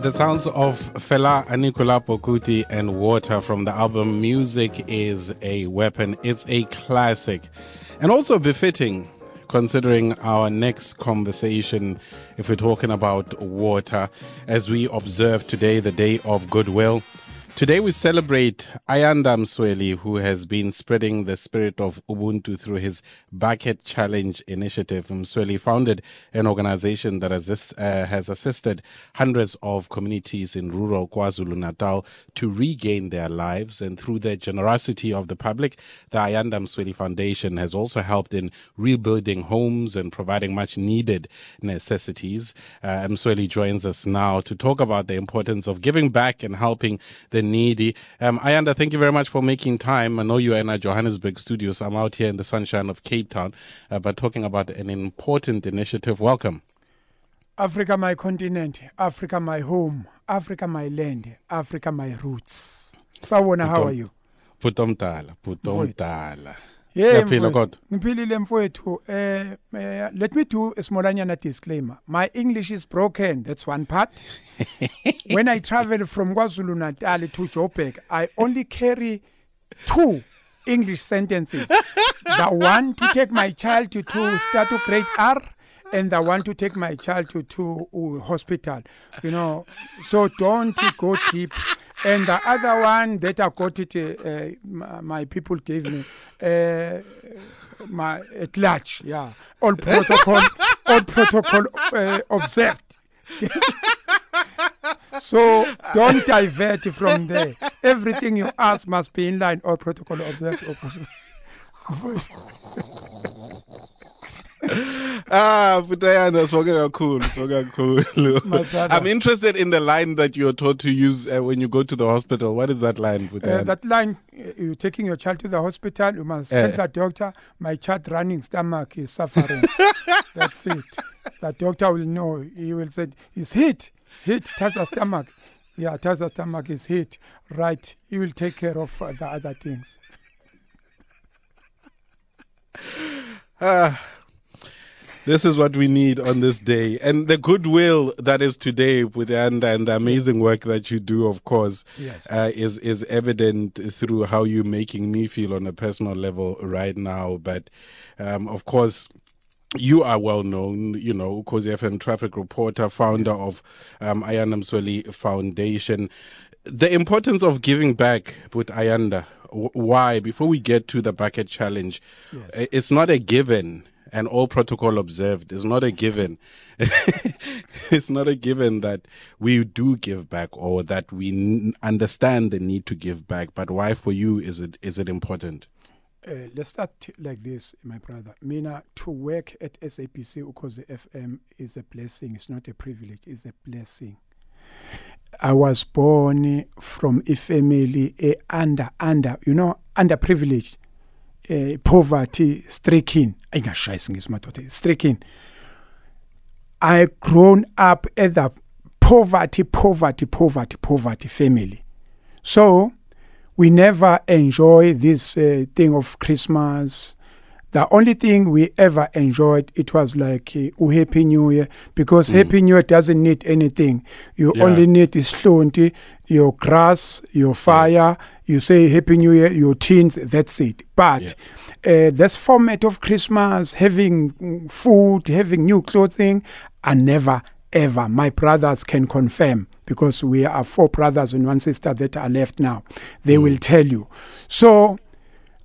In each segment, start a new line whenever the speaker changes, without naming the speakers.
The sounds of Fela Anikulapo Kuti and Water from the album Music is a Weapon. It's a classic and also befitting considering our next conversation if we're talking about water as we observe today the day of goodwill Today we celebrate Ayanda Msweli, who has been spreading the spirit of Ubuntu through his Bucket Challenge initiative. Msweli founded an organization that has, uh, has assisted hundreds of communities in rural KwaZulu-Natal to regain their lives. And through the generosity of the public, the Ayanda Msweli Foundation has also helped in rebuilding homes and providing much needed necessities. Uh, Msweli joins us now to talk about the importance of giving back and helping the needy. Um, Ayanda, thank you very much for making time. I know you are in our Johannesburg studios. I'm out here in the sunshine of Cape Town, uh, but talking about an important initiative. Welcome.
Africa, my continent. Africa, my home. Africa, my land. Africa, my roots. Sawona, how are you?
Putom tala, putom tala.
Yeah, ngiphilile mfowethu. Eh let me do a smallanyana disclaimer. My english is broken that's one part. When i travel from KwaZulu Natal to Joburg i only carry two english sentences. The one to take my child to, to start to grade r and I want to take my child to to uh, hospital. You know so don't go deep. And the other one that I got it, uh, my, my people gave me, uh, my at large, yeah, all protocol, all protocol uh, observed. so don't divert from there. Everything you ask must be in line, all protocol observed.
ah, Putayana, soga cool, soga cool. I'm interested in the line that you're taught to use uh, when you go to the hospital. What is that line,
Uh, that line, uh, you're taking your child to the hospital, you must tell the doctor, my child running stomach is suffering. That's it. The doctor will know. He will say, he's hit, hit, touch the stomach. Yeah, touch the stomach is hit. Right. He will take care of uh, the other things.
Ah. This is what we need on this day. And the goodwill that is today with Anda and the amazing work that you do, of course,
yes.
uh, is, is evident through how you're making me feel on a personal level right now. But, um, of course, you are well known, you know, Ukhozi FM traffic reporter, founder of um, Ayanda Msweli Foundation. The importance of giving back with Ayanda, why, before we get to the bucket challenge, yes. it's not a given and all protocol observed is not a given. it's not a given that we do give back or that we n- understand the need to give back. But why for you is it is it important?
Uh, let's start like this, my brother. Mina, to work at SABC because the FM is a blessing. It's not a privilege. It's a blessing. I was born from a family a under under you know underprivileged uh, poverty stricken ayingashayisi ngisimadoda stricken i grown up at the poverty poverty poverty poverty family. So we never enjoy this uh, thing of christmas the only thing we ever enjoyed it was like uh, happy new year because mm. happy new year doesn't need anything you yeah. only need islonti your grass your fire yes. you say happy new year your teens that's it but yeah. uh, this format of christmas having food having new clothing i never ever my brothers can confirm because we are four brothers and one sister that are left now they mm. will tell you so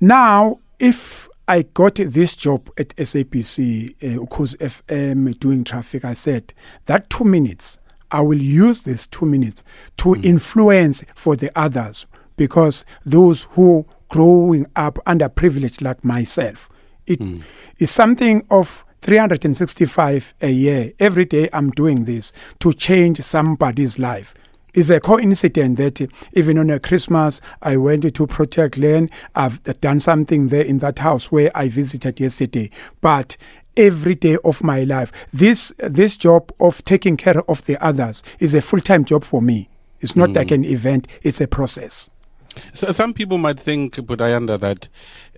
now if I got this job at SABC, uh, Ukhozi FM, doing traffic. I said that two minutes, I will use these two minutes to mm. influence for the others because those who growing up underprivileged like myself, it mm. is something of 365 a year. Every day I'm doing this to change somebody's life. It's a coincidence that even on a Christmas, I went to protect land. I've done something there in that house where I visited yesterday. But every day of my life, this this job of taking care of the others is a full time job for me. It's not mm. like an event; it's a process.
So some people might think, But Budayanda, that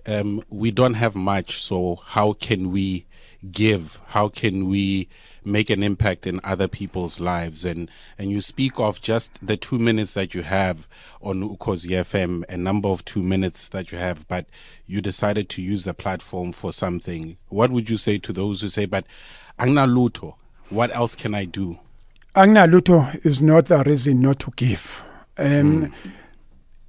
um, we don't have much. So how can we give? How can we make an impact in other people's lives. And, and you speak of just the two minutes that you have on Ukhozi FM, a number of two minutes that you have, but you decided to use the platform for something. What would you say to those who say, but Angna Luto, what else can I do?
Angna Luto is not the reason not to give. Um, mm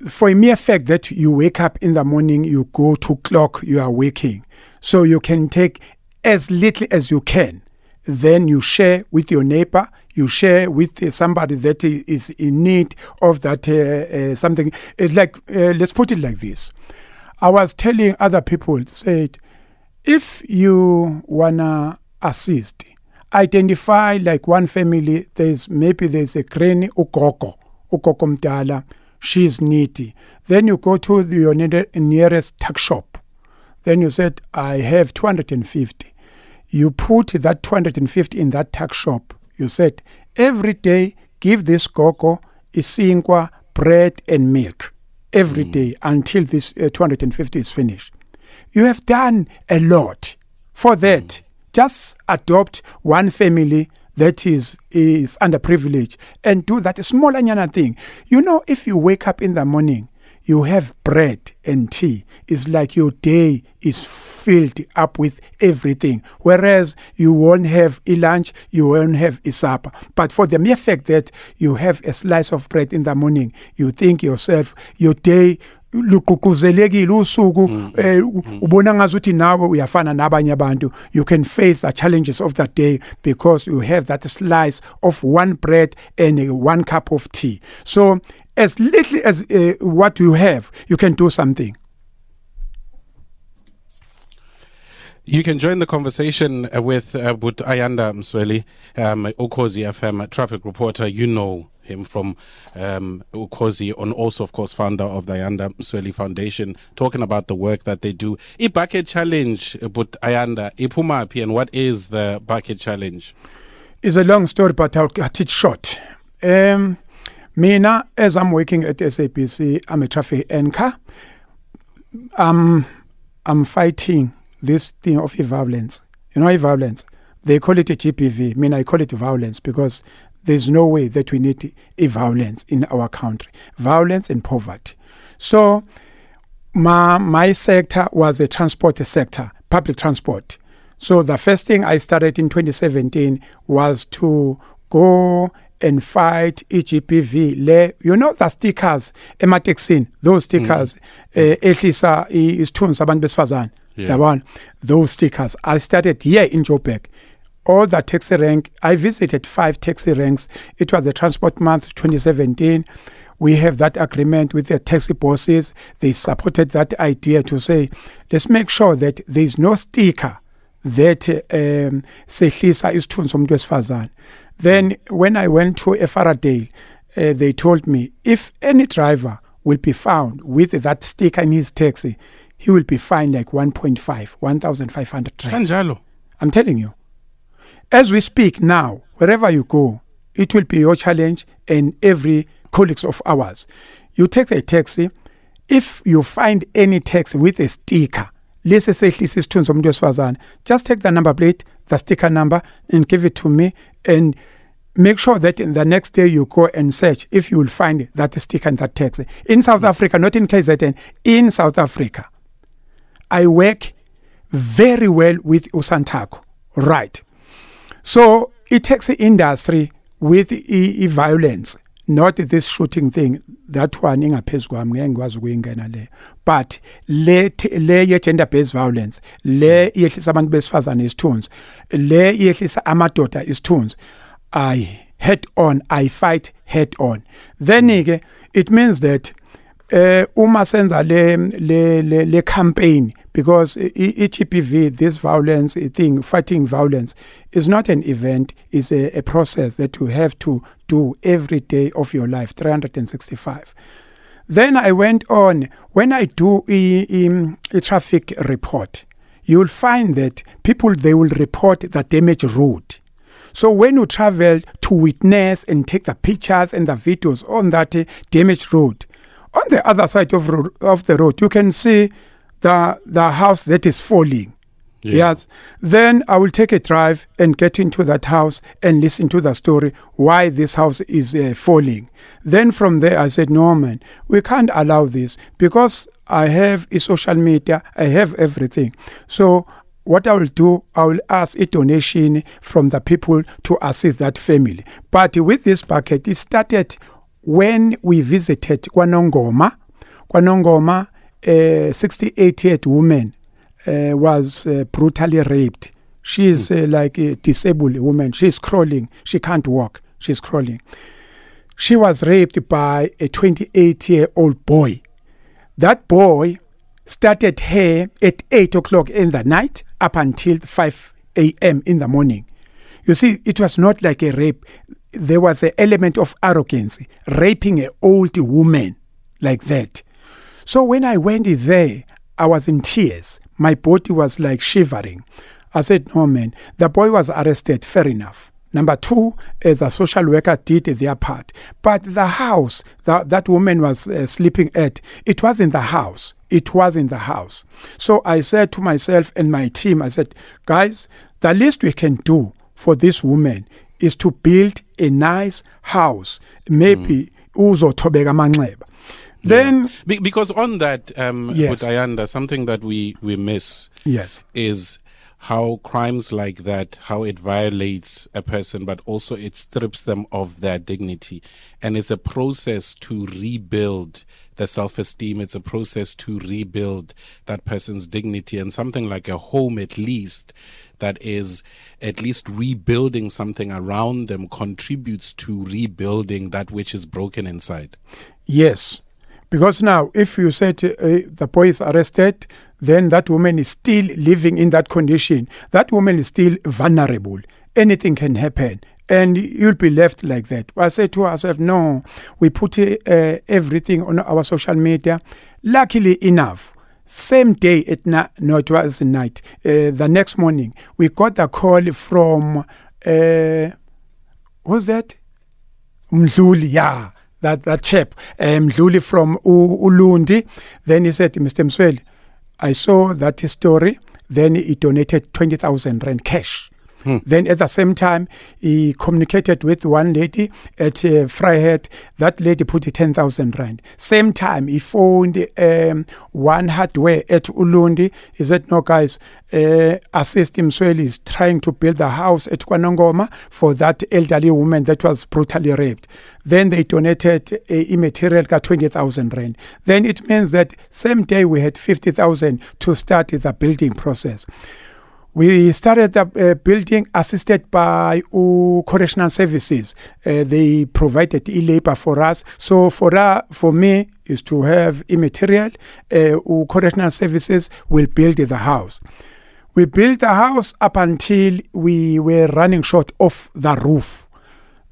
for a mere fact that you wake up in the morning, you go to clock, you are waking. So you can take as little as you can. Then you share with your neighbor, you share with uh, somebody that is in need of that uh, uh, something. It's like, uh, let's put it like this. I was telling other people, said, if you wanna assist, identify like one family, there's maybe there's a granny, ukoko, ukoko mdala, she's needy. Then you go to your nearest tuck shop. Then you said, I have 250. You put that 250 in that tuck shop. You said, every day give this gogo isinkwa, bread and milk every mm. day until this uh, 250 is finished. You have done a lot for that. Mm. Just adopt one family that is is underprivileged and do that small anyana thing. You know, if you wake up in the morning, you have bread and tea. It's like your day is filled up with everything. Whereas you won't have a lunch, you won't have a supper. But for the mere fact that you have a slice of bread in the morning, you think yourself, your day usuku mm, eh, mm. ubona ngazuthi nawe uyafana nabanye abantu you can face the challenges of that day because you have that slice of one bread and one cup of tea so as little as uh, what you have you can do something
You can join the conversation uh, with uh, with Ayanda Msweli, um, Ukhozi FM traffic reporter. You know him from um, Ukhozi, and also, of course, founder of the Ayanda Msweli Foundation, talking about the work that they do. A bucket challenge, but Ayanda, ipumapi, and what is the bucket challenge?
It's a long story, but I'll cut it short. Um, Mina, as I'm working at SABC, I'm a traffic anchor. Um, I'm fighting this thing of violence. You know, violence. They call it a GBV. I mean, I call it violence because there's no way that we need a violence in our country, violence and poverty. So my, my sector was a transport sector, public transport. So the first thing I started in 2017 was to go and fight EGBV le you know the stickers emateksini those stickers mm. eh, ehlisa isithunzi abantu besifazane yabona those stickers I started here in Joburg all the taxi rank. I visited five taxi ranks. It was the Transport Month 2017. We have that agreement with the taxi bosses. They supported that idea to say, let's make sure that there is no sticker that um, sehlisa isithunzi somuntu wesifazane. Then when I went to Efferadale, uh, they told me if any driver will be found with that sticker in his taxi, he will be fined like 1.5, 1,500 I'm telling you. As we speak now, wherever you go, it will be your challenge and every colleagues of ours. You take a taxi. If you find any taxi with a sticker, sehlisa isithunzi somuntu wesifazane just take the number plate the sticker number and give it to me and make sure that in the next day you go and search if you will find that sticker and that taxi. In south mm. africa not in kzn in south africa i work very well with usantaco right? So it takes the industry with i-violence not this shooting thing. That one ingaphezu kwami ngeke ngikwazi ukuyingena le. But le le ye gender based violence le iyehlisa abantu besifazane isithunzi le iyehlisa amadoda isithunzi i head on i fight head on. Then ke it means that eh uma senza le le le campaign because EGBV, this violence thing, fighting violence, is not an event, it's a, a, process that you have to do every day of your life, 365. Then I went on, when I do a, a, a traffic report, you will find that people, they will report the damaged road. So when you travel to witness and take the pictures and the videos on that uh, damaged road, on the other side of, of the road, you can see the the house that is falling
Yeah.
Yes. Then I will take a drive and get into that house and listen to the story why this house is uh, falling. Then from there, I said, no, man, we can't allow this because I have a social media, I have everything. So what I will do, I will ask a donation from the people to assist that family. But with this bucket, it started when we visited Kwanongoma. Kwanongoma, a 68 year old woman, uh, was uh, brutally raped. She is uh, like a disabled woman. She's crawling. She can't walk. She's crawling. She was raped by a 28 year old boy. That boy started her at 8 o'clock in the night up until 5 a.m. in the morning. You see, it was not like a rape. There was an element of arrogance, raping an old woman like that. So when I went there, I was in tears. My body was like shivering. I said, No, man. The boy was arrested, fair enough. Number two, uh, the social worker did their part. But the house that, that woman was uh, sleeping at, it was in the house. It was in the house. So I said to myself and my team, I said, guys, the least we can do for this woman is to build a nice house. Maybe uzothobeka manxeba. Then,
Be- because on that, um,
Yes.
Something that we, we miss
yes,
is how crimes like that, how it violates a person, but also it strips them of their dignity. And it's a process to rebuild the self esteem. It's a process to rebuild that person's dignity and something like a home, at least, that is at least rebuilding something around them contributes to rebuilding that which is broken inside.
Yes. Because now, if you said uh, the boy is arrested, then that woman is still living in that condition. That woman is still vulnerable. Anything can happen. And you'll be left like that. I said to ourselves, no, we put uh, everything on our social media. Luckily enough, same day at night, no, it was night, uh, the next morning, we got a call from, uh, who's that? Mdluli, yeah, that, that chap, um, Mdluli from Ulundi. Then he said, Mr. Msweli, I saw that story. Then he donated 20,000 rand cash. Then at the same time, he communicated with one lady at uh. That lady put 10,000 rand. Same time, he phoned um, one hardware at Ulundi. He said, no, guys, uh, assist him. So is trying to build a house at Kwanongoma for that elderly woman that was brutally raped. Then they donated a, a material ka 20,000 rand. Then it means that same day we had 50,000 to start the building process. We started the uh, building assisted by correctional services. Uh, they provided e-labor for us. So for uh, for me is to have immaterial. Uh, correctional services will build the house. We built the house up until we were running short of the roof.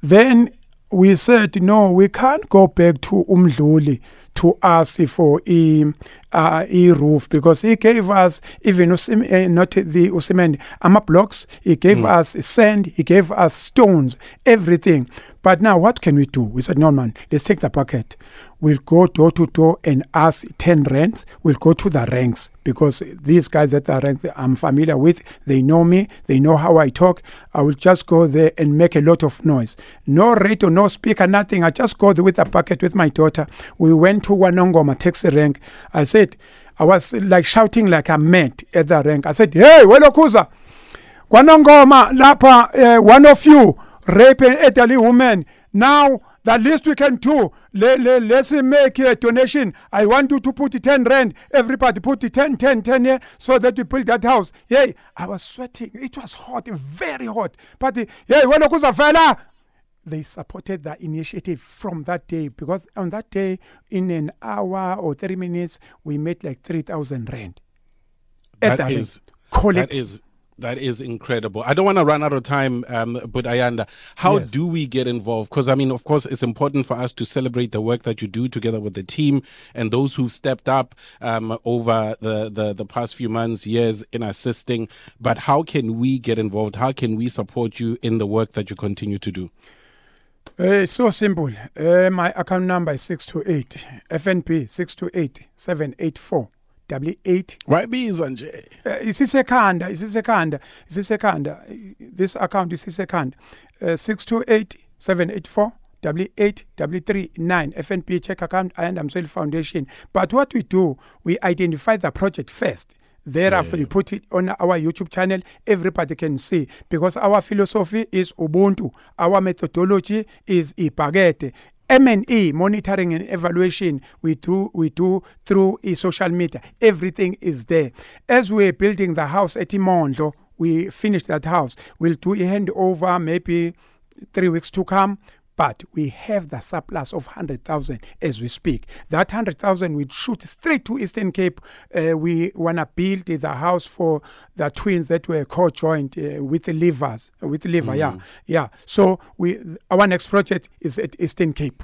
Then we said, no, we can't go back to Umdluli to ask for a, uh, a roof because he gave us even usim, uh, not the usimen, ama blocks, he gave us sand, he gave us stones, everything. But now what can we do? We said, no man, let's take the bucket. We'll go door to door and ask 10 rents. We'll go to the ranks because these guys at the rank I'm familiar with, they know me, they know how I talk. I will just go there and make a lot of noise. No radio, no speaker, nothing. I just go with a bucket with my daughter. We went to Wanongoma taxi rank. I said, I was like shouting like a mad at the rank. I said, hey, Welokuza, Kwanongoma, Lapa, uh, one of you rape an elderly woman. Now, the least we can do, le, le, let's make a donation. I want you to put 10 rand. Everybody put 10, 10, 10 here so that we build that house. Yay, I was sweating. It was hot, very hot. But, yay, when fella, they supported the initiative from that day because on that day, in an hour or 30 minutes, we made like 3,000 rand. At
That is.
Collect.
that is that is incredible. I don't want to run out of time, um, but Ayanda, how
Yes.
do we get involved? Because I mean, of course, it's important for us to celebrate the work that you do together with the team and those who've stepped up um, over the, the the past few months, years in assisting. But how can we get involved? How can we support you in the work that you continue to do?
Uh, so simple. Uh, my account number is 628 FNP 628 784 double eight
wayibiza nje
uh, isisekhanda isisekhanda isisekhanda this is a candle. This account isisekhanda uh, 628 784 8839 FNP check account and Amswell Foundation. But what we do, we identify the project first. Thereafter,
Yeah.
we put it on our YouTube channel. Everybody can see because our philosophy is Ubuntu. Our methodology is Ipagete. M&E monitoring and evaluation we do we do through e social media. Everything is there. As we're building the house at Imondo, we finished that house. We'll do a handover maybe three weeks to come. But we have the surplus of 100,000 as we speak. That 100,000 we shoot straight to Eastern Cape. Uh, we want to build the house for the twins that were co-joined uh, with the livers, with the liver, yeah, yeah. So we, our next project is at Eastern Cape.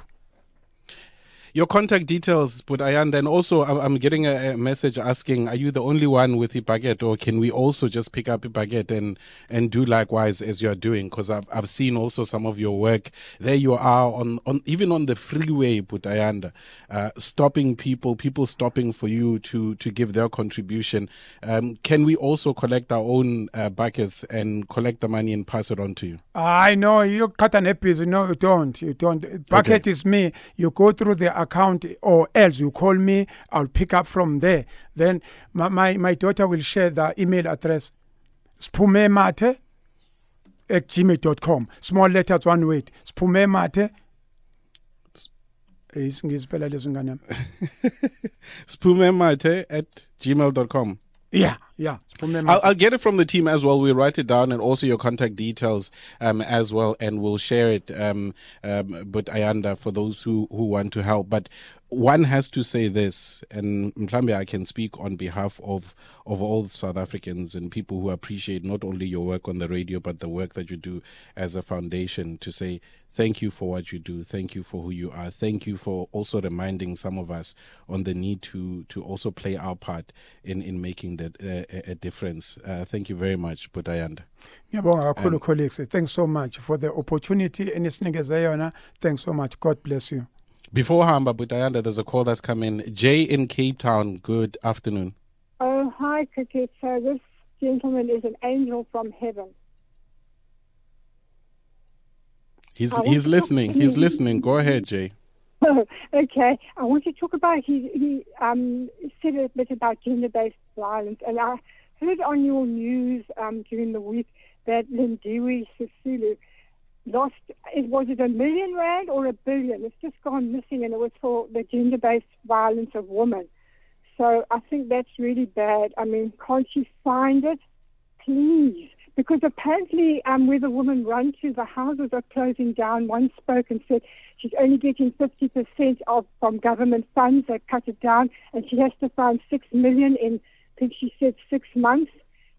Your contact details, but Ayanda, and also I'm getting a, message asking, are you the only one with Ibaguette, or can we also just pick up Ibaguette and and do likewise as you're doing? Because I've I've seen also some of your work. There you are on on even on the freeway, but Ayanda, uh, stopping people, people stopping for you to to give their contribution. Um, can we also collect our own uh, buckets and collect the money and pass it on to you?
I know you cut an episode. No, you don't. You don't. Bucket is me. You go through the account, or else you call me. I'll pick up from there. Then my my, my daughter will share the email address. Spumemate at gmail.com. Small letters, one word. Spumemate. Eh, ngizipela lezi ngane
Spumemate at gmail.com.
yeah yeah spumemate
I'll, I'll get it from the team as well. We'll write it down and also your contact details um, as well, and we'll share it. Um, um, but Ayanda, for those who, who want to help, but one has to say this, and Mhlambe, I can speak on behalf of of all South Africans and people who appreciate not only your work on the radio, but the work that you do as a foundation. To say thank you for what you do, thank you for who you are, thank you for also reminding some of us on the need to to also play our part in in making that uh, a, difference. Uh, thank you very much, Butayanda.
ngiyabonga kakhulu colleagues thanks so much for the opportunity enisinikeze yona thanks so much god bless you
Before Hamba Butayanda, there's a call that's come in. Jay in Cape Town. Good afternoon.
Oh, hi, Cricket. So this gentleman is an angel from heaven.
He's
I
he's listening. He's listening. Go ahead, Jay.
okay, I want to talk about he he um, said a bit about gender-based violence, and I heard on your news um, during the week that Lindiwe Sisulu lost. It was it a million rand or a billion? It's just gone missing, and it was for the gender-based violence of women. So I think that's really bad. I mean, can't you find it, please? Because apparently, um, where the women run to, the houses are closing down. One spoke and said she's only getting 50% of from government funds. They cut it down, and she has to find six million in, I think she said six months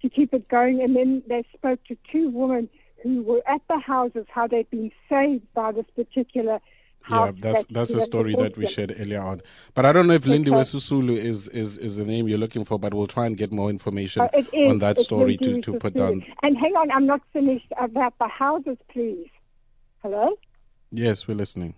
to keep it going. And then they spoke to two women who were at the houses, how they'd been saved by this particular
Yeah, that's that's a story that we shared earlier on. But I don't know if
Lindiwe
Sisulu is, is is the name you're looking for, but we'll try and get more information
Uh, is,
on that story to, to put down.
And hang on, I'm not finished about the houses, please. Hello?
Yes, we're listening.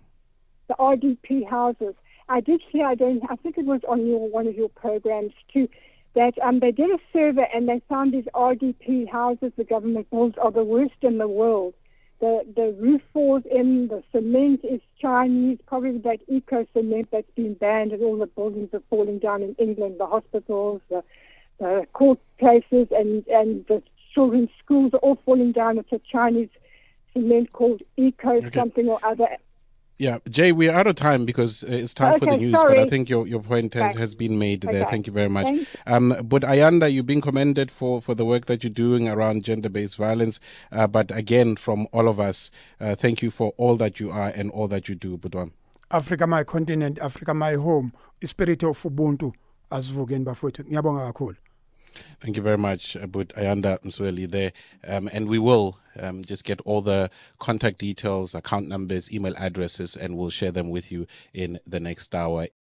the RDP houses. I did hear, I don't, I think it was on your one of your programs too, that um, they did a survey and they found these RDP houses the government builds are the worst in the world. The the roof falls in, the cement is Chinese, probably that eco cement that's been banned, and all the buildings are falling down in England, the hospitals, the, the court places, and and the children's schools are all falling down. It's a Chinese cement called eco something or other.
Yeah, Jay, we're out of time because uh, it's time for the
Okay,
news. But I think your, your point has, has been made there.
Okay.
Thank you very much.
Thanks.
Um, but Ayanda, you've been commended for, for the work that you're doing around gender based violence. Uh, but again, from all of us, uh, thank you for all that you are and all that you do, Budwan.
Africa my continent Africa my home ispirit of ubuntu asivukeni bafowethu ngiyabonga kakhulu
Thank you very much, uh, But Ayanda Msweli there. Um, and we will um, just get all the contact details, account numbers, email addresses, and we'll share them with you in the next hour.